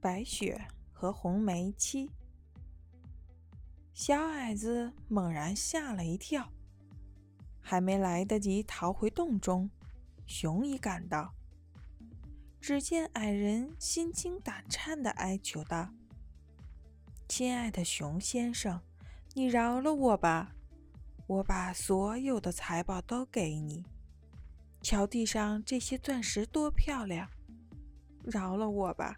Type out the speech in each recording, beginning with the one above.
白雪和红梅七。小矮子猛然吓了一跳，还没来得及逃回洞中，熊已赶到。只见矮人心惊胆颤地哀求道：“亲爱的熊先生，你饶了我吧！我把所有的财宝都给你。瞧地上这些钻石多漂亮！饶了我吧！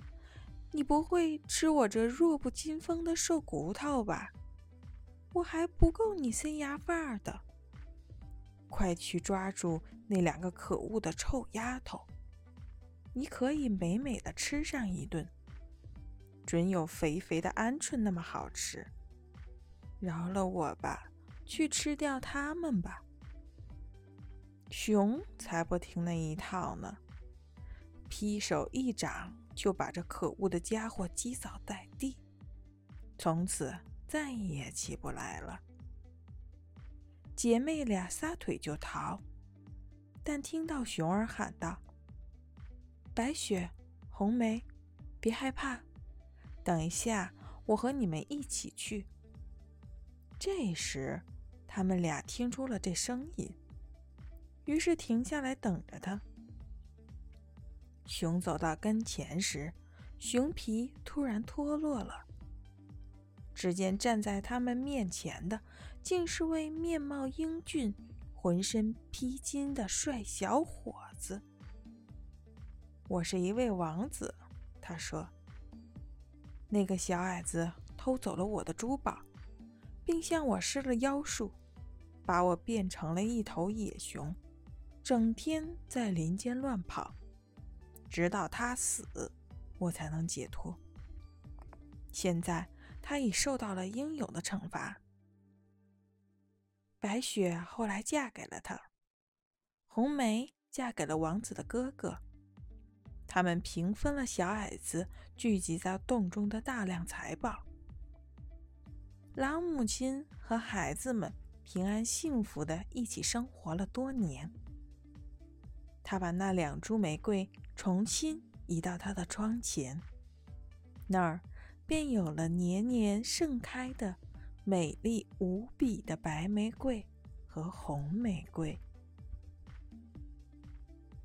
你不会吃我这弱不禁风的瘦骨头吧？我还不够你塞牙缝的！快去抓住那两个可恶的臭丫头！”你可以美美的吃上一顿，准有肥肥的鹌鹑那么好吃。饶了我吧，去吃掉它们吧。熊才不听那一套呢，劈手一掌就把这可恶的家伙击倒在地，从此再也起不来了。姐妹俩撒腿就逃，但听到熊儿喊道。白雪，红梅，别害怕，等一下，我和你们一起去。这时，他们俩听出了这声音，于是停下来等着他。熊走到跟前时，熊皮突然脱落了。只见站在他们面前的，竟是位面貌英俊、浑身披金的帅小伙子。我是一位王子，他说。那个小矮子偷走了我的珠宝，并向我施了妖术，把我变成了一头野熊，整天在林间乱跑，直到他死，我才能解脱。现在他已受到了应有的惩罚。白雪后来嫁给了他，红梅嫁给了王子的哥哥。他们平分了小矮子聚集在洞中的大量财宝。老母亲和孩子们平安幸福的一起生活了多年。他把那两株玫瑰重新移到他的窗前，那儿便有了年年盛开的美丽无比的白玫瑰和红玫瑰。